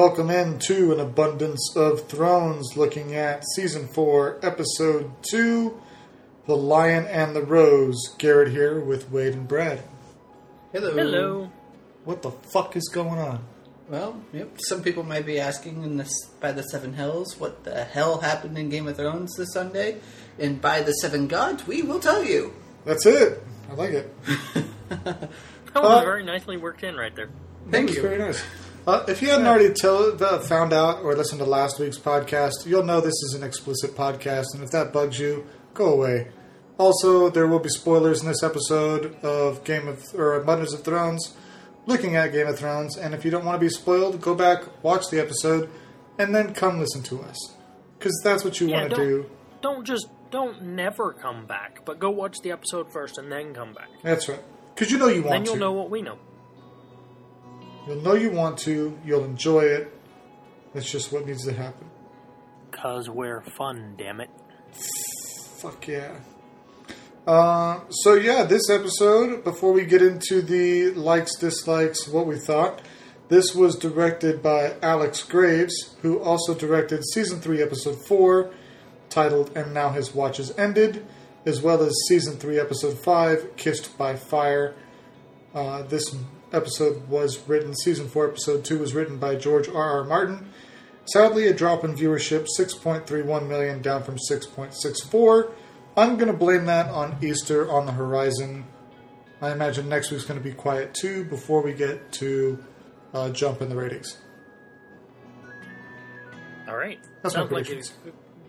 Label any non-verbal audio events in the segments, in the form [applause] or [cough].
welcome into an abundance of thrones, looking at season four, episode two, "The Lion and the Rose." Garrett here with Wade and Brad. Hello. Hello. What the fuck is going on? Well, yep. Some people might be asking in this by the Seven Hells what the hell happened in Game of Thrones this Sunday, and by the Seven Gods, we will tell you. That's it. I like it. [laughs] That was Uh, very nicely worked in right there. Thank That you. Very nice. Uh, if you hadn't already tell, uh, found out or listened to last week's podcast, you'll know this is an explicit podcast, and if that bugs you, go away. Also, there will be spoilers in this episode of Game of or Abundance of Thrones, looking at Game of Thrones. And if you don't want to be spoiled, go back, watch the episode, and then come listen to us, because that's what you Yeah, want to do. don't just don't never come back, but go watch the episode first and then come back. That's right. Because you know you want to. Then you'll to. know what we know. You'll know you want to. You'll enjoy it. That's just what needs to happen. Cause we're fun, damn it. Fuck yeah. Uh, so yeah, this episode, before we get into the likes, dislikes, what we thought, this was directed by Alex Graves, who also directed season three, episode four, titled "And Now His Watch Is Ended," as well as season three, episode five, "Kissed by Fire." Uh, this episode was written. Season four, episode two was written by George R. R. Martin. Sadly, a drop in viewership, 6.31 million, down from 6.64. I'm going to blame that on Easter on the horizon. I imagine next week's going to be quiet too before we get to uh, jump in the ratings. All right. That's Sounds like predictions.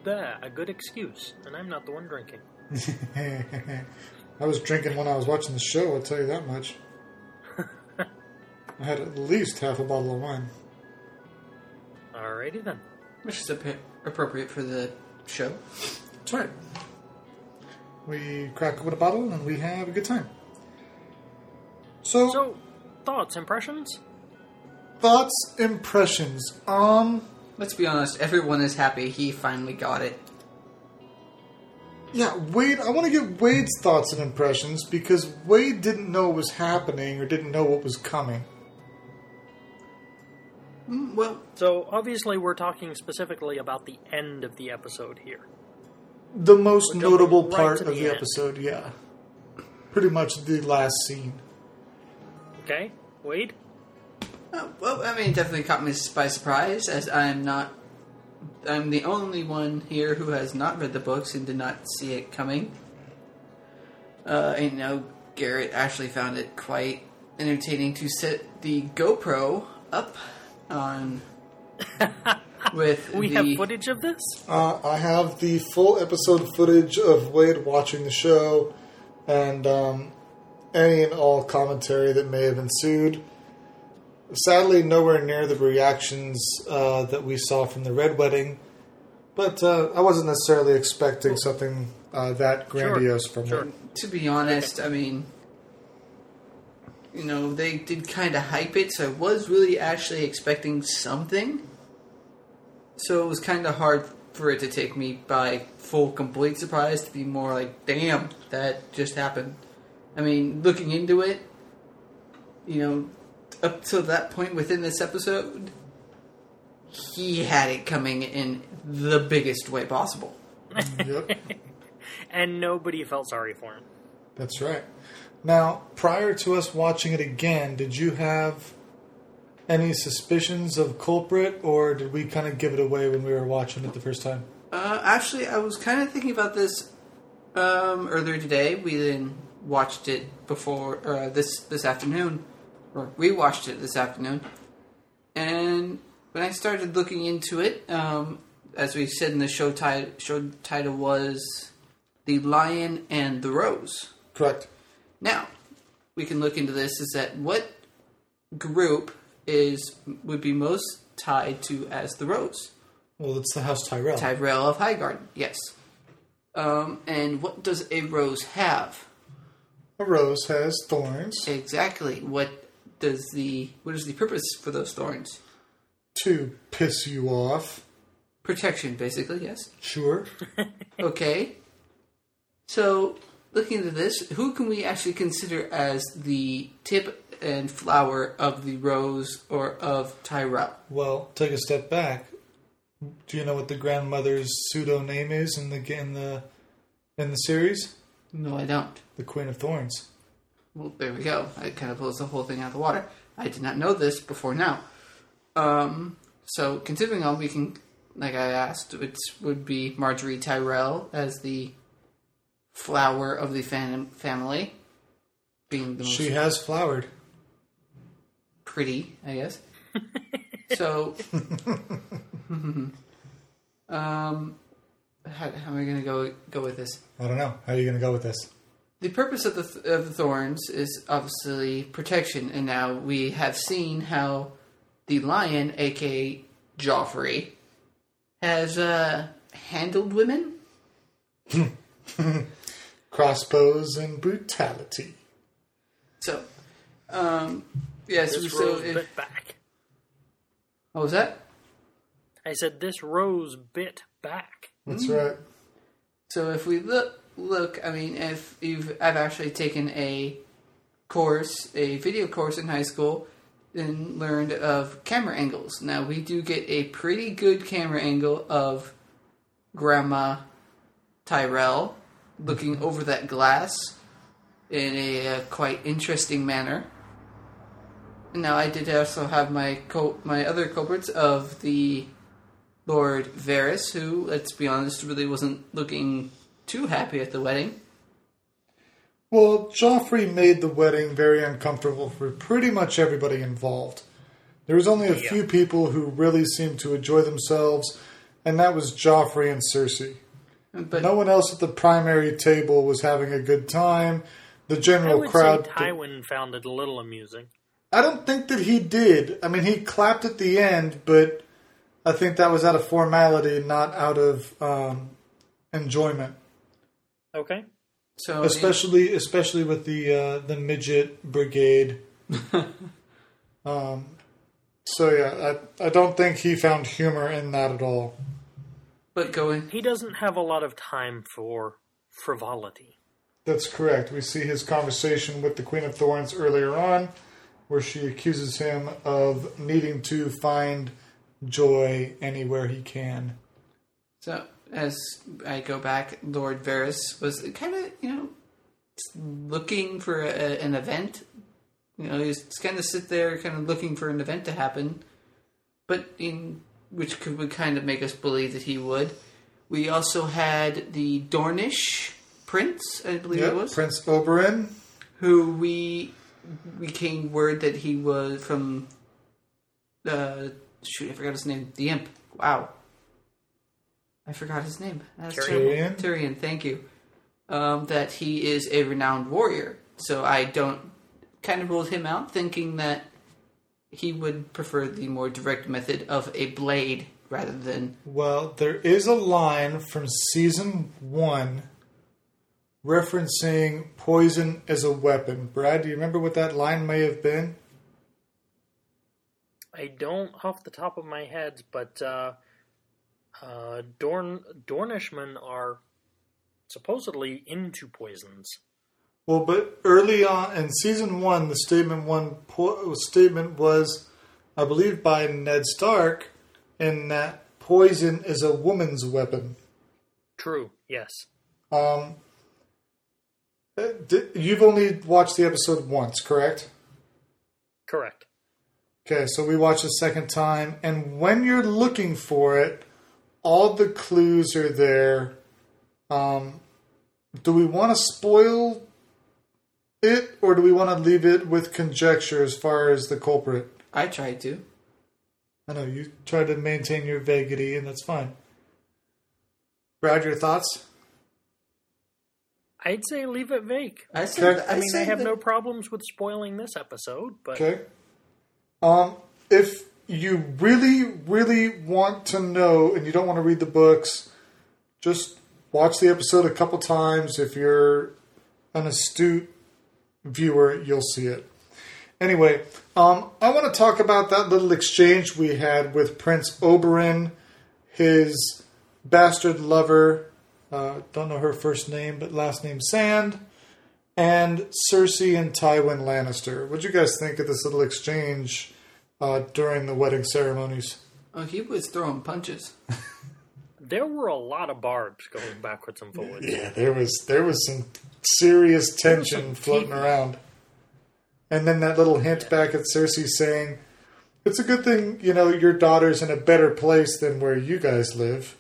a, a good excuse, and I'm not the one drinking. [laughs] I was drinking when I was watching the show, I'll tell you that much. I had at least half a bottle of wine. Alrighty then. Which is ap- appropriate for the show. That's right. We crack open a bottle and we have a good time. So, So, thoughts, impressions? thoughts, impressions. Um, Let's be honest, everyone is happy he finally got it. yeah, Wade. I want to get Wade's thoughts and impressions because Wade didn't know what was happening or didn't know what was coming. Mm, well, So, obviously, we're talking specifically about the end of the episode here. The most We're notable right part of the the episode, yeah, pretty much the last scene. Okay? Wade? uh, well, I mean, it definitely caught me by surprise, as I'm not. I'm the only one here who has not read the books and did not see it coming. Uh, and now Garrett actually found it quite entertaining to set the GoPro up on [laughs] with We the, have footage of this? Uh, I have the full episode footage of Wade watching the show and um, any and all commentary that may have ensued. Sadly, nowhere near the reactions uh, that we saw from the Red Wedding, but uh, I wasn't necessarily expecting something uh, that grandiose from sure. it. To be honest, I mean, you know, they did kind of hype it, so I was really actually expecting something. So it was kind of hard for it to take me by full, complete surprise to be more like, damn, that just happened. I mean, looking into it, you know, up to that point within this episode, he had it coming in the biggest way possible. [laughs] Yep. And nobody felt sorry for him. That's right. Now, prior to us watching it again, did you have any suspicions of culprit, or did we kind of give it away when we were watching it the first time? Uh, actually, I was kind of thinking about this um, earlier today. We then watched it before uh, this this afternoon, or we watched it this afternoon. And when I started looking into it, um, as we said in the show title, show title was "The Lion and the Rose." Correct. Now, we can look into this. Is that what group is would be most tied to as the Rose? Well, it's the House Tyrell. Tyrell of Highgarden, yes. Um, and what does a rose have? a rose has thorns Exactly. What does the what is the purpose for those thorns? to piss you off. Protection, basically. Yes. Sure. [laughs] Okay. So, looking into this, who can we actually consider as the tip and flower of the rose or of Tyrell. Well, take a step back. Do you know what the grandmother's pseudo name is in the in the in the series? No, I don't. The Queen of Thorns. Well, there we go. It kind of blows the whole thing out of the water. I did not know this before now. Um, so, considering all, we can, like I asked, it would be Margaery Tyrell as the flower of the fam- family, being the most She has flowered. pretty, I guess. [laughs] so, [laughs] um, how, how am I going to go go with this? I don't know. How are you going to go with this? The purpose of the th- of the thorns is obviously protection, and now we have seen how the lion, aka Joffrey, has uh, handled women. [laughs] Crossbows and brutality. So, um, yes. This so rose if, bit back. what was that? I said this rose bit back. That's right. So if we look, look, I mean, if you've, I've actually taken a course, a video course in high school, and learned of camera angles. Now we do get a pretty good camera angle of Grandma Tyrell looking over that glass in a uh, quite interesting manner. Now I did also have my co- my other culprits of the Lord Varys, who, let's be honest, really wasn't looking too happy at the wedding. Well, Joffrey made the wedding very uncomfortable for pretty much everybody involved. There was only a Yeah. few people who really seemed to enjoy themselves, and that was Joffrey and Cersei. But No one else at the primary table was having a good time. The I general would crowd. say Tywin found it a little amusing. I don't think that he did. I mean, he clapped at the end, but I think that was out of formality, not out of um, enjoyment. Okay. so especially especially with the uh, the midget brigade. [laughs] um, so yeah, I I don't think he found humor in that at all. But going He doesn't have a lot of time for frivolity. That's correct. We see his conversation with the Queen of Thorns earlier on, where she accuses him of needing to find joy anywhere he can. so as I go back, Lord Varys was kind of you know looking for a, an event. You know, he's kind of sit there, kind of looking for an event to happen, but in which could would kind of make us believe that he would. We also had the Dornish prince, I believe it was. Prince Oberyn. who we we came word that he was from uh shoot I forgot his name the imp wow I forgot his name That's Tyrion? terrible. Tyrion thank you um, that he is a renowned warrior so I don't kind of ruled him out thinking that he would prefer the more direct method of a blade rather than Well, there is a line from season one referencing poison as a weapon. Brad, do you remember what that line may have been? I don't off the top of my head, but uh, uh, Dorn Dornishmen are supposedly into poisons. Well, but early on in season one, the statement one po- statement was, I believe, by Ned Stark, in that poison is a woman's weapon. True. Yes. Um, uh, you've only watched the episode once, correct? Correct. Okay, so we watched the second time, and when you're looking for it, all the clues are there. Um, do we want to spoil it, or do we want to leave it with conjecture as far as the culprit? I tried to I know you try to maintain your vaguity, and that's fine. Brad, your thoughts? I'd say leave it vague. I said Okay. I mean, I said have that- no problems with spoiling this episode, but Okay. Um, if you really, really want to know and you don't want to read the books, just watch the episode a couple times. If you're an astute viewer, you'll see it. Anyway, um, I want to talk about that little exchange we had with Prince Oberyn, his bastard lover. Uh, don't know her first name, but last name Sand. and Cersei and Tywin Lannister. What'd you guys think of this little exchange uh, during the wedding ceremonies? Oh, he was throwing punches. [laughs] There were a lot of barbs going backwards and forwards. Yeah, there was there was some serious tension floating around. And then that little hint back at Cersei saying, "It's a good thing you know your daughter's in a better place than where you guys live."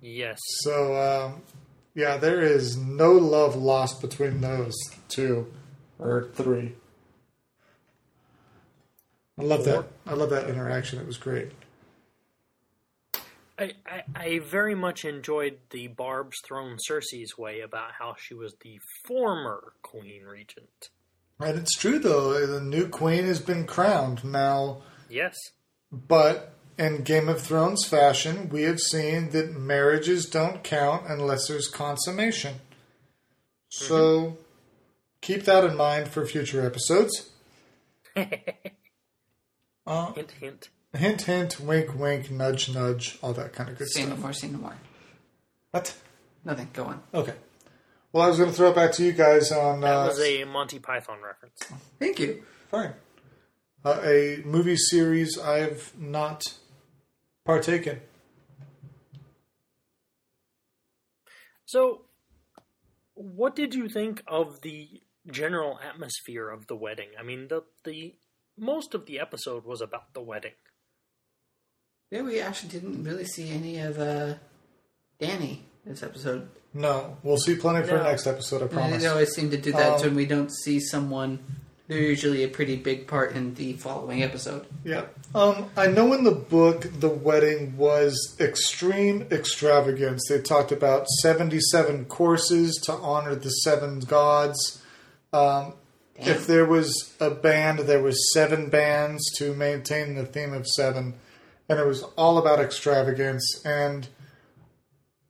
Yes. So um, yeah, there is no love lost between those two or three. I love that. I love that interaction. It was great. I, I, I very much enjoyed the barbs thrown Cersei's way about how she was the former Queen Regent. And it's true though, the new queen has been crowned now. Yes. But in Game of Thrones fashion, we have seen that marriages don't count unless there's consummation. So keep that in mind for future episodes. [laughs] Uh, Hint, hint. Hint, hint, wink, wink, nudge, nudge, all that kind of good Say no stuff. more, say no more. What? Nothing, go on. Okay. Well, I was going to throw it back to you guys on That uh, was a Monty Python reference. Thank you. fine uh, a movie series I have not partaken. So, what did you think of the general atmosphere of the wedding? I mean, the the most of the episode was about the wedding. Yeah, we actually didn't really see any of uh, Dany this episode. No, we'll see plenty for No. next episode. I promise. They always seem to do that Um, when we don't see someone. They're usually a pretty big part in the following episode. Yeah. Um, I know in the book the wedding was extreme extravagance. They talked about 77 courses to honor the seven gods. Um, if there was a band, there was seven bands to maintain the theme of seven. And it was all about extravagance. And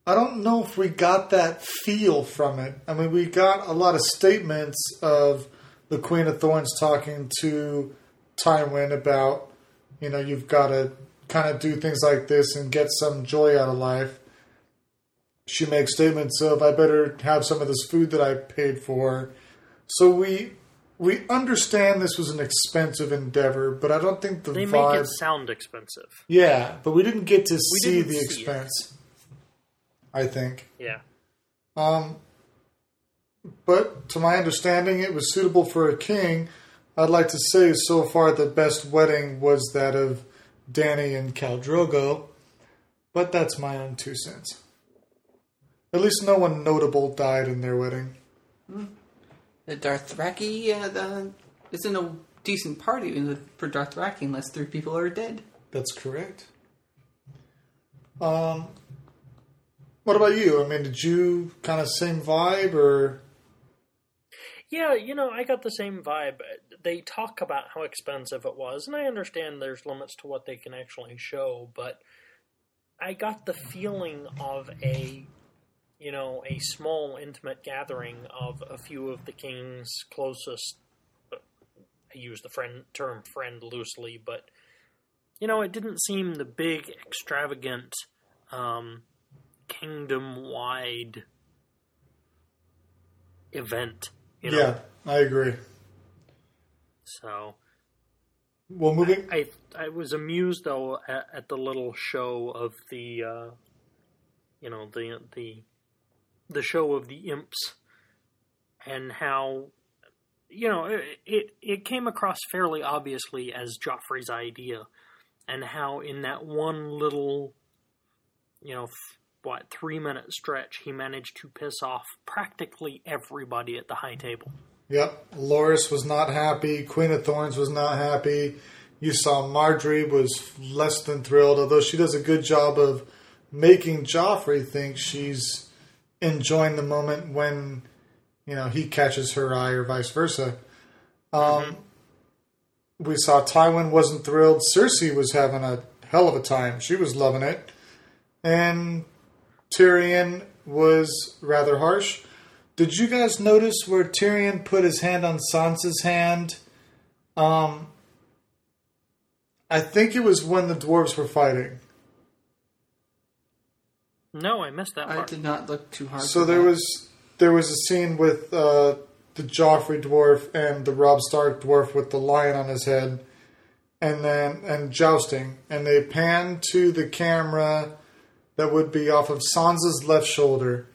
I don't know if we got that feel from it. I mean, we got a lot of statements of the Queen of Thorns talking to Tywin about, you know, you've got to kind of do things like this and get some joy out of life. She makes statements of, I better have some of this food that I paid for. So we we understand this was an expensive endeavor, but I don't think the They vibe. make it sound expensive. yeah, but we didn't get to see the see it. expense. I think. Yeah. Um, but to my understanding, it was suitable for a king. I'd like to say so far the best wedding was that of Dany and Khal Drogo, but that's my own two cents. At least no one notable died in their wedding. The Dothraki uh, the, isn't a decent party in- for Dothraki unless three people are dead. That's correct. Um, what about you? I mean, did you kind of same vibe or? Yeah, you know, I got the same vibe. They talk about how expensive it was, and I understand there's limits to what they can actually show, but I got the feeling of a, you know, a small, intimate gathering of a few of the king's closest. I use the friend term friend loosely, but you know, it didn't seem the big, extravagant, um, kingdom-wide event. You know? Yeah, I agree. So Well, moving. I I was amused though at, at the little show of the uh, you know the the the show of the imps and how you know it it, came across fairly obviously as Joffrey's idea and how in that one little you know f- what 3 minute stretch he managed to piss off practically everybody at the high table. Yep, Loras was not happy. Queen of Thorns was not happy. You saw Margaery was less than thrilled, although she does a good job of making Joffrey think she's enjoying the moment when you know he catches her eye, or vice versa. Um, We saw Tywin wasn't thrilled. Cersei was having a hell of a time. She was loving it, and Tyrion was rather harsh. Did you guys notice where Tyrion put his hand on Sansa's hand? Um, I think it was when the dwarves were fighting. No, I missed that I part. did not look too hard. So there that. was there was a scene with uh, the Joffrey dwarf and the Robb Stark dwarf with the lion on his head, and then and jousting, and they pan to the camera that would be off of Sansa's left shoulder,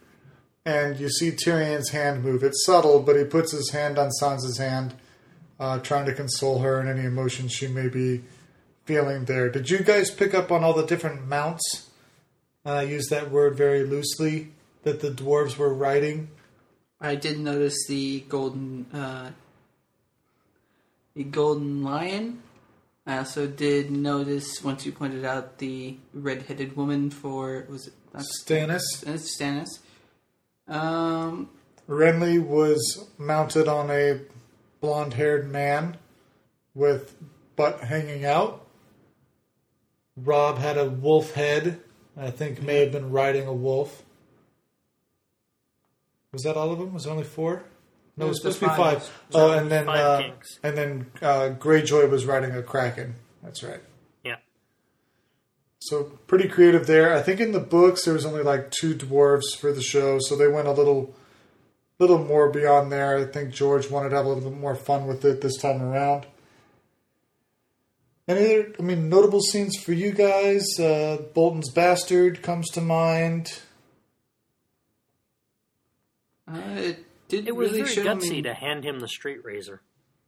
and you see Tyrion's hand move. It's subtle, but he puts his hand on Sansa's hand, uh, trying to console her and any emotion she may be feeling there. Did you guys pick up on all the different mounts? I use that word very loosely that the dwarves were riding. I did notice the golden, uh, the golden lion. I also did notice once you pointed out the red-headed woman for was it not Stannis. Stannis? Stannis. Um, Renly was mounted on a blonde-haired man with butt hanging out. Robb had a wolf head. I think may have been riding a wolf. Was that all of them? Was it only four? No, it was supposed to be five. five. Oh, and then uh, and then uh, Greyjoy was riding a kraken. That's right. Yeah. So pretty creative there. I think in the books there was only like two dwarves for the show, so they went a little little more beyond there. I think George wanted to have a little bit more fun with it this time around. Any other, I mean, notable scenes for you guys? Uh, Bolton's bastard comes to mind. uh, it did It was really very show gutsy me. to hand him the straight razor.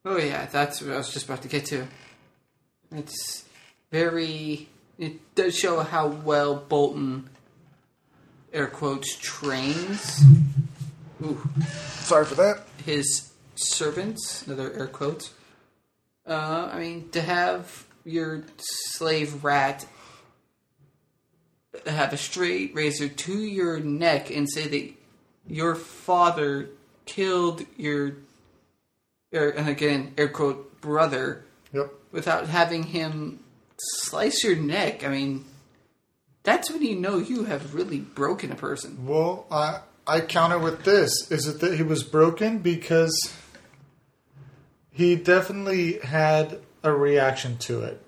Oh yeah, that's what I was just about to get to. It's very. It does show how well Bolton, air quotes, trains. Ooh, Sorry for that. his servants, another air quotes. Uh, I mean, to have your slave rat have a straight razor to your neck and say that your father killed your, er, and again, air quote, brother Yep. without having him slice your neck. I mean, that's when you know you have really broken a person. Well, I I counter with this: is it that he was broken because he definitely had a reaction to it,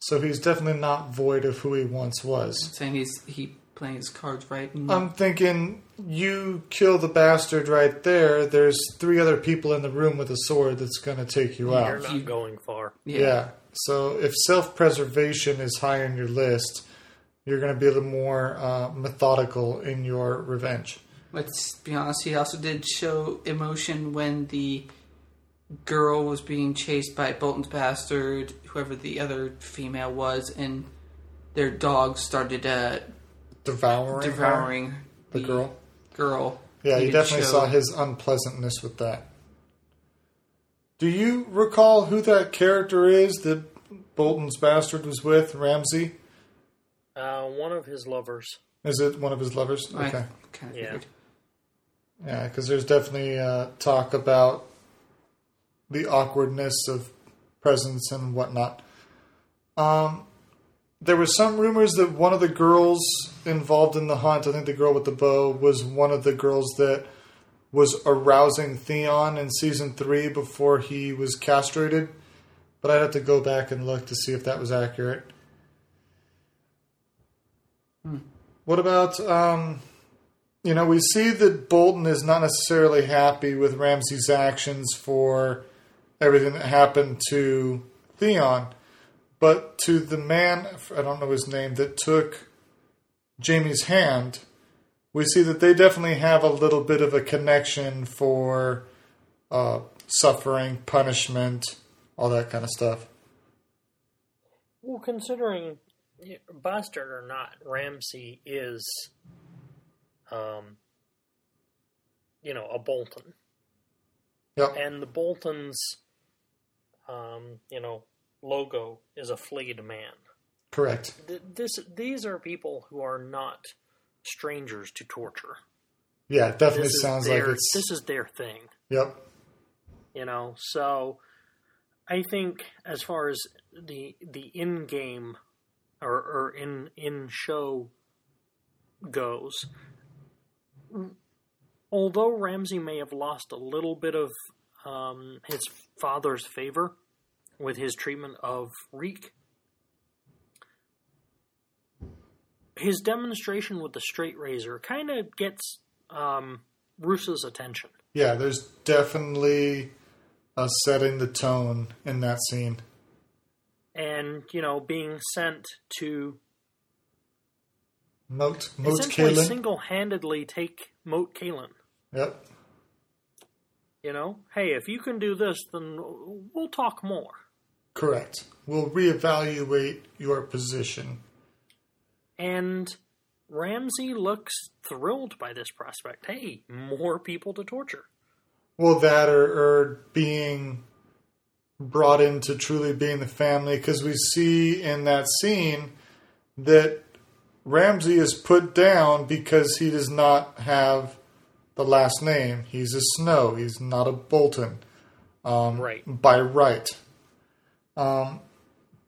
so he's definitely not void of who he once was. Saying he's he playing his cards right. And, I'm thinking you kill the bastard right there. There's three other people in the room with a sword that's going to take you out. You're not going far. Yeah. So if self preservation is high on your list, you're going to be a little more uh, methodical in your revenge. Let's be honest. He also did show emotion when the girl was being chased by Bolton's bastard, whoever the other female was, and their dog started uh, Devouring, her, devouring the girl. Girl. Yeah, you definitely show- saw his unpleasantness with that. Do you recall who that character is that Bolton's bastard was with? Ramsay? Uh, one of his lovers. Is it one of his lovers? I Okay. kind of Yeah. figured. Yeah, because there's definitely uh, talk about the awkwardness of presence and whatnot. Um, there were some rumors that one of the girls involved in the hunt, I think the girl with the bow, was one of the girls that was arousing Theon in season three before he was castrated. But I'd have to go back and look to see if that was accurate. What about um, you know, we see that Bolton is not necessarily happy with Ramsay's actions for everything that happened to Theon, but to the man, I don't know his name, that took Jaime's hand, we see that they definitely have a little bit of a connection for uh, suffering, punishment, all that kind of stuff. Well, considering bastard or not, Ramsay is, um, you know, a Bolton, Yep. and the Boltons, um, you know, logo is a flayed man. Correct. Th- This, these are people who are not strangers to torture. Yeah, it definitely This sounds their, like it's. this is their thing. Yep. you know so i think as far as the the in game or, or in in show goes although ramsay may have lost a little bit of um, his father's favor with his treatment of reek his demonstration with the straight razor kind of gets um, attention Yeah, there's definitely a setting the tone in that scene. And, you know, being sent to Moat, Moat essentially Cailin. single handedly take Moat Cailin. Yep. You know, hey, if you can do this, then we'll talk more. Correct. We'll reevaluate your position. And Ramsay looks thrilled by this prospect. Hey, more people to torture. Well, that or, or being brought into truly being the family, because we see in that scene that Ramsay is put down because he does not have the last name. He's a Snow. He's not a Bolton. Um, Right. By right. Um,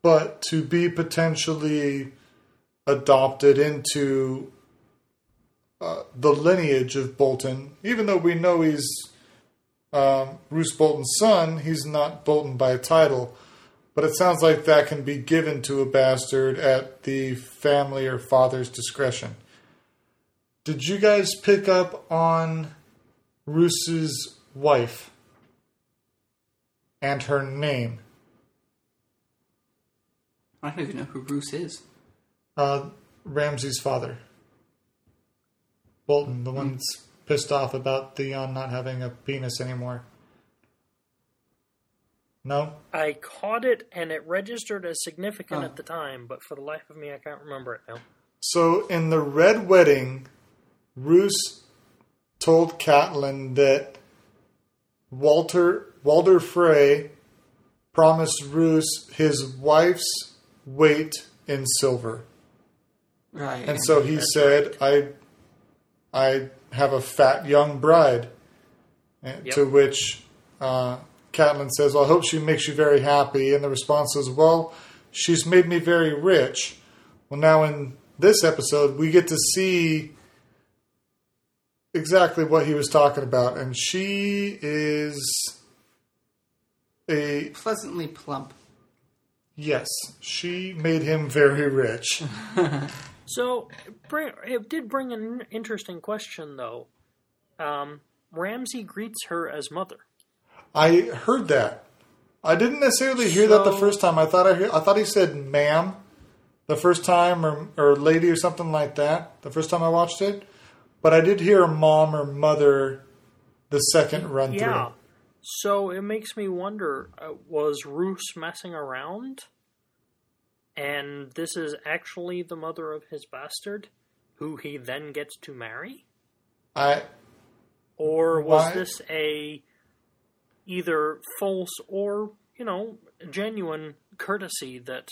but to be potentially adopted into uh, the lineage of Bolton, even though we know he's um, Roose Bolton's son, he's not Bolton by title. But it sounds like that can be given to a bastard at the family or father's discretion. Did you guys pick up on Roose's wife and her name? I don't even know who Bruce is. Uh, Ramsay's father. Bolton, the one that's pissed off about Theon not having a penis anymore. No? I caught it and it registered as significant Oh. at the time, but for the life of me, I can't remember it now. So in the Red Wedding, Roose told Catelyn that Walter Walder Frey promised Roose his wife's weight in silver. Right. And so he said, "I, I have a fat young bride." Yep. To which uh, Catelyn says, "Well, I hope she makes you very happy." And the response is, "Well, she's made me very rich." Well, now in this episode, we get to see exactly what he was talking about, and she is a pleasantly plump. yes. She made him very rich. [laughs] So it did bring an interesting question, though. Um, Ramsay greets her as mother. I heard that. I didn't necessarily hear that the first time. I thought I heard, I thought he said "ma'am" the first time, or or "lady" or something like that. The first time I watched it, but I did hear "mom" or "mother" the second run through. Yeah. So it makes me wonder: uh, was Roose messing around, and this is actually the mother of his bastard, who he then gets to marry, I or was Why- this a either false or you know genuine courtesy that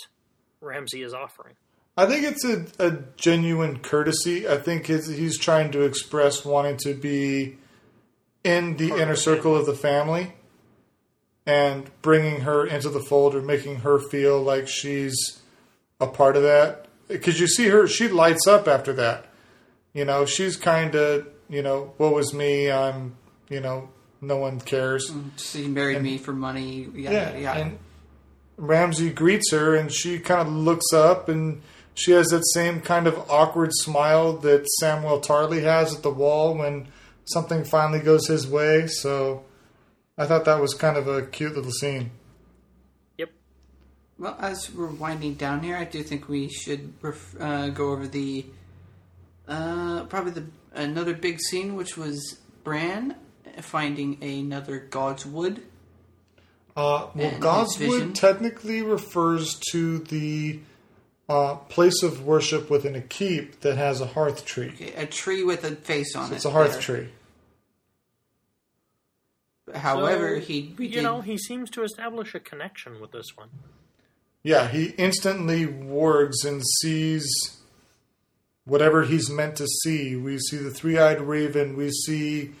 Ramsay is offering? I think it's a, a genuine courtesy. I think he's, he's trying to express wanting to be in the inner circle of the family and bringing her into the fold or making her feel like she's a part of that. Because you see her, she lights up after that. You know, she's kind of, you know, what was me? I'm, you know, no one cares. Mm, she married me for money. Yeah, Yeah, yeah. and Ramsay greets her, and she kind of looks up, and she has that same kind of awkward smile that Samuel Tarly has at the wall when something finally goes his way. So I thought that was kind of a cute little scene. Yep. Well, as we're winding down here, I do think we should ref- uh, go over the uh, probably the another big scene, which was Bran finding another God's Wood. Uh, well, And his vision. Godswood technically refers to the uh, place of worship within a keep that has a heart tree. Okay, a tree with a face on it. It's a heart there. tree. However, So, he we you did, know he seems to establish a connection with this one. Yeah, he instantly wargs and sees whatever he's meant to see. We see the three eyed raven. We see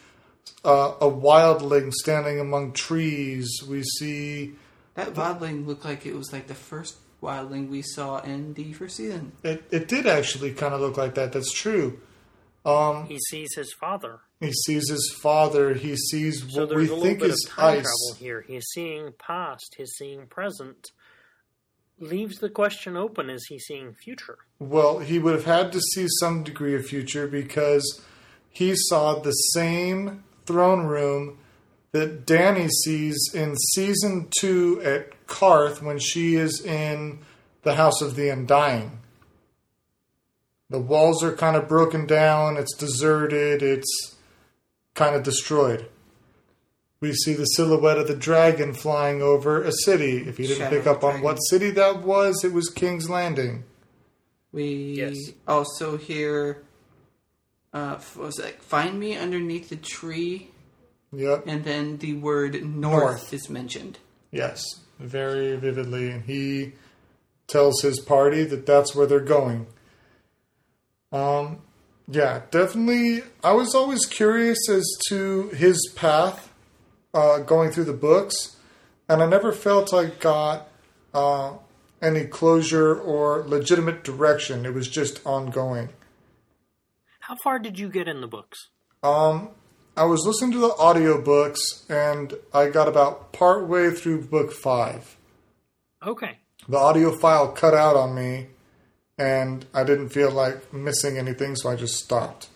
uh, a wildling standing among trees. We see that wildling looked like it was like the first wildling we saw in the first season. it. It did actually kind of look like that. That's true. Um, He sees his father. he sees his father. He sees So what we a think bit is of time ice. travel here. He's seeing past. He's seeing present. Leaves the question open: Is he seeing future? Well, he would have had to see some degree of future because he saw the same throne room that Dany sees in season two at Qarth when she is in the House of the Undying. The walls are kind of broken down, it's deserted, it's kind of destroyed. We see the silhouette of the dragon flying over a city. If you didn't Shadow pick up of the on what city that was, it was King's Landing. We Yes. also hear, uh, what was it, find me underneath the tree, Yep. and then the word north, North. is mentioned. Yes, very vividly. And he tells his party that that's where they're going. Um, yeah, definitely. I was always curious as to his path uh, going through the books, and I never felt I got uh, any closure or legitimate direction. It was just ongoing. How far did you get in the books? Um, I was listening to the audiobooks, and I got about partway through book five. Okay. the audio file cut out on me and I didn't feel like missing anything, so I just stopped.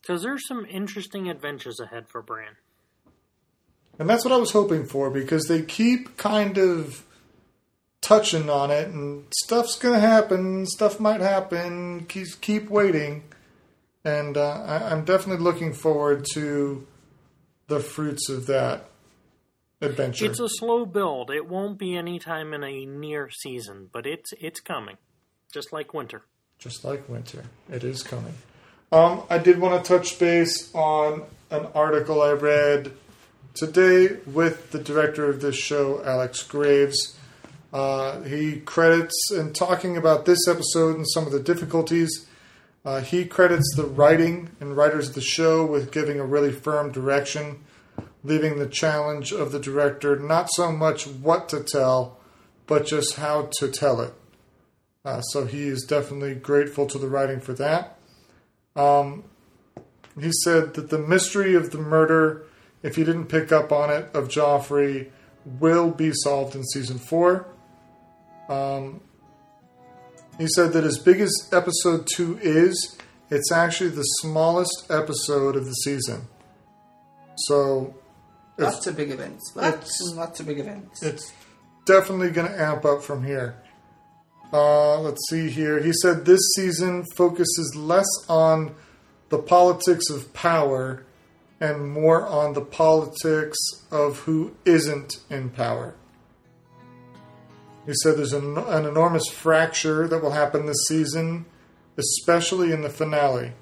Because there's some interesting adventures ahead for Bran. And that's what I was hoping for because they keep kind of touching on it and stuff's going to happen, stuff might happen, keep, keep waiting. And uh, I, I'm definitely looking forward to the fruits of that adventure. It's a slow build. It won't be any time in a near season, but it's it's coming. Just like winter. just like winter. It is coming. Um, I did want to touch base on an article I read today with the director of this show, Alex Graves. Uh, he credits, in talking about this episode and some of the difficulties, uh, he credits the writing and writers of the show with giving a really firm direction, leaving the challenge of the director not so much what to tell, but just how to tell it. Uh, so he is definitely grateful to the writing for that. Um, he said that the mystery of the murder, if you didn't pick up on it, of Joffrey will be solved in season four. Um, he said that as big as episode two is, it's actually the smallest episode of the season. So it's Lots of big events. Lots and lots of big events. it's definitely going to amp up from here. Uh, let's see here. He said this season focuses less on the politics of power and more on the politics of who isn't in power. He said there's an, an enormous fracture that will happen this season, especially in the finale.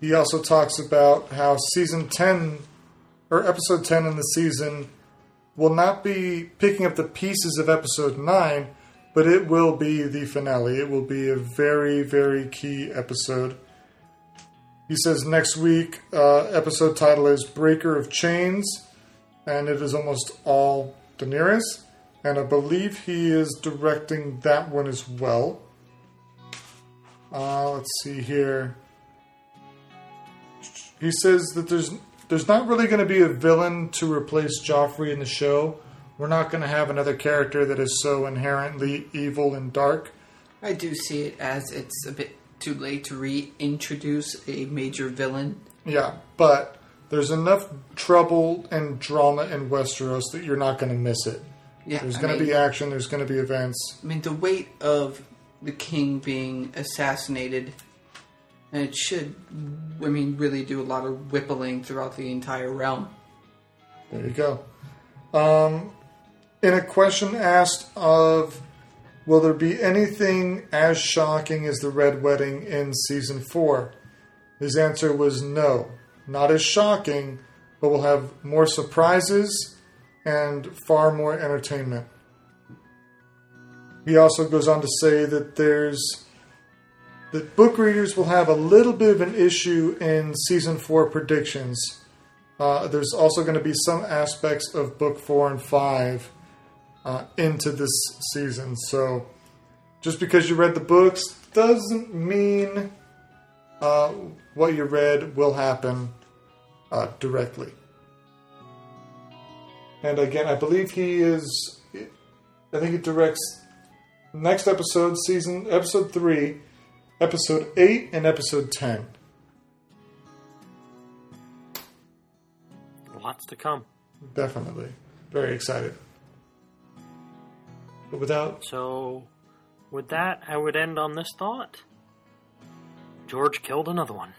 He also talks about how season 10 or episode 10 in the season will not be picking up the pieces of episode 9, but it will be the finale. It will be a very, very key episode. He says next week, uh, episode title is Breaker of Chains, and it is almost all Daenerys, and I believe he is directing that one as well. Uh, let's see here. He says that there's there's not really going to be a villain to replace Joffrey in the show. We're not going to have another character that is so inherently evil and dark. I do see it as it's a bit too late to reintroduce a major villain. Yeah, but there's enough trouble and drama in Westeros that you're not going to miss it. Yeah, There's going to be action. There's going to be events. I mean, the weight of the king being assassinated, and it should, I mean, really do a lot of whippling throughout the entire realm. There you go. Um, in a question asked of, will there be anything as shocking as the Red Wedding in season four? His answer was no, not as shocking, but we'll have more surprises and far more entertainment. He also goes on to say that there's that book readers will have a little bit of an issue in season four predictions. Uh, there's also going to be some aspects of book four and five uh, into this season. So just because you read the books doesn't mean uh, what you read will happen uh, directly. And again, I believe he is. I think he directs next episode, season episode three, episode eight, and episode ten. lots to come. Definitely. Very excited. But without So, with that, I would end on this thought. George killed another one.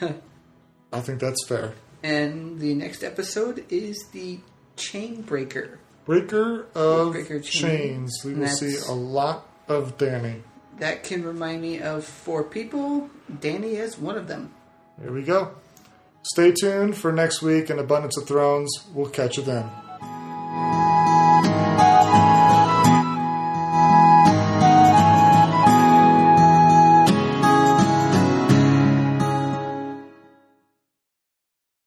I think that's fair. And the next episode is the Chain Breaker. Breaker of Breaker chain. chains. We will That's- see a lot of Dany. That can remind me of four people. Dany is one of them. Here we go. Stay tuned for next week in Abundance of Thrones. We'll catch you then.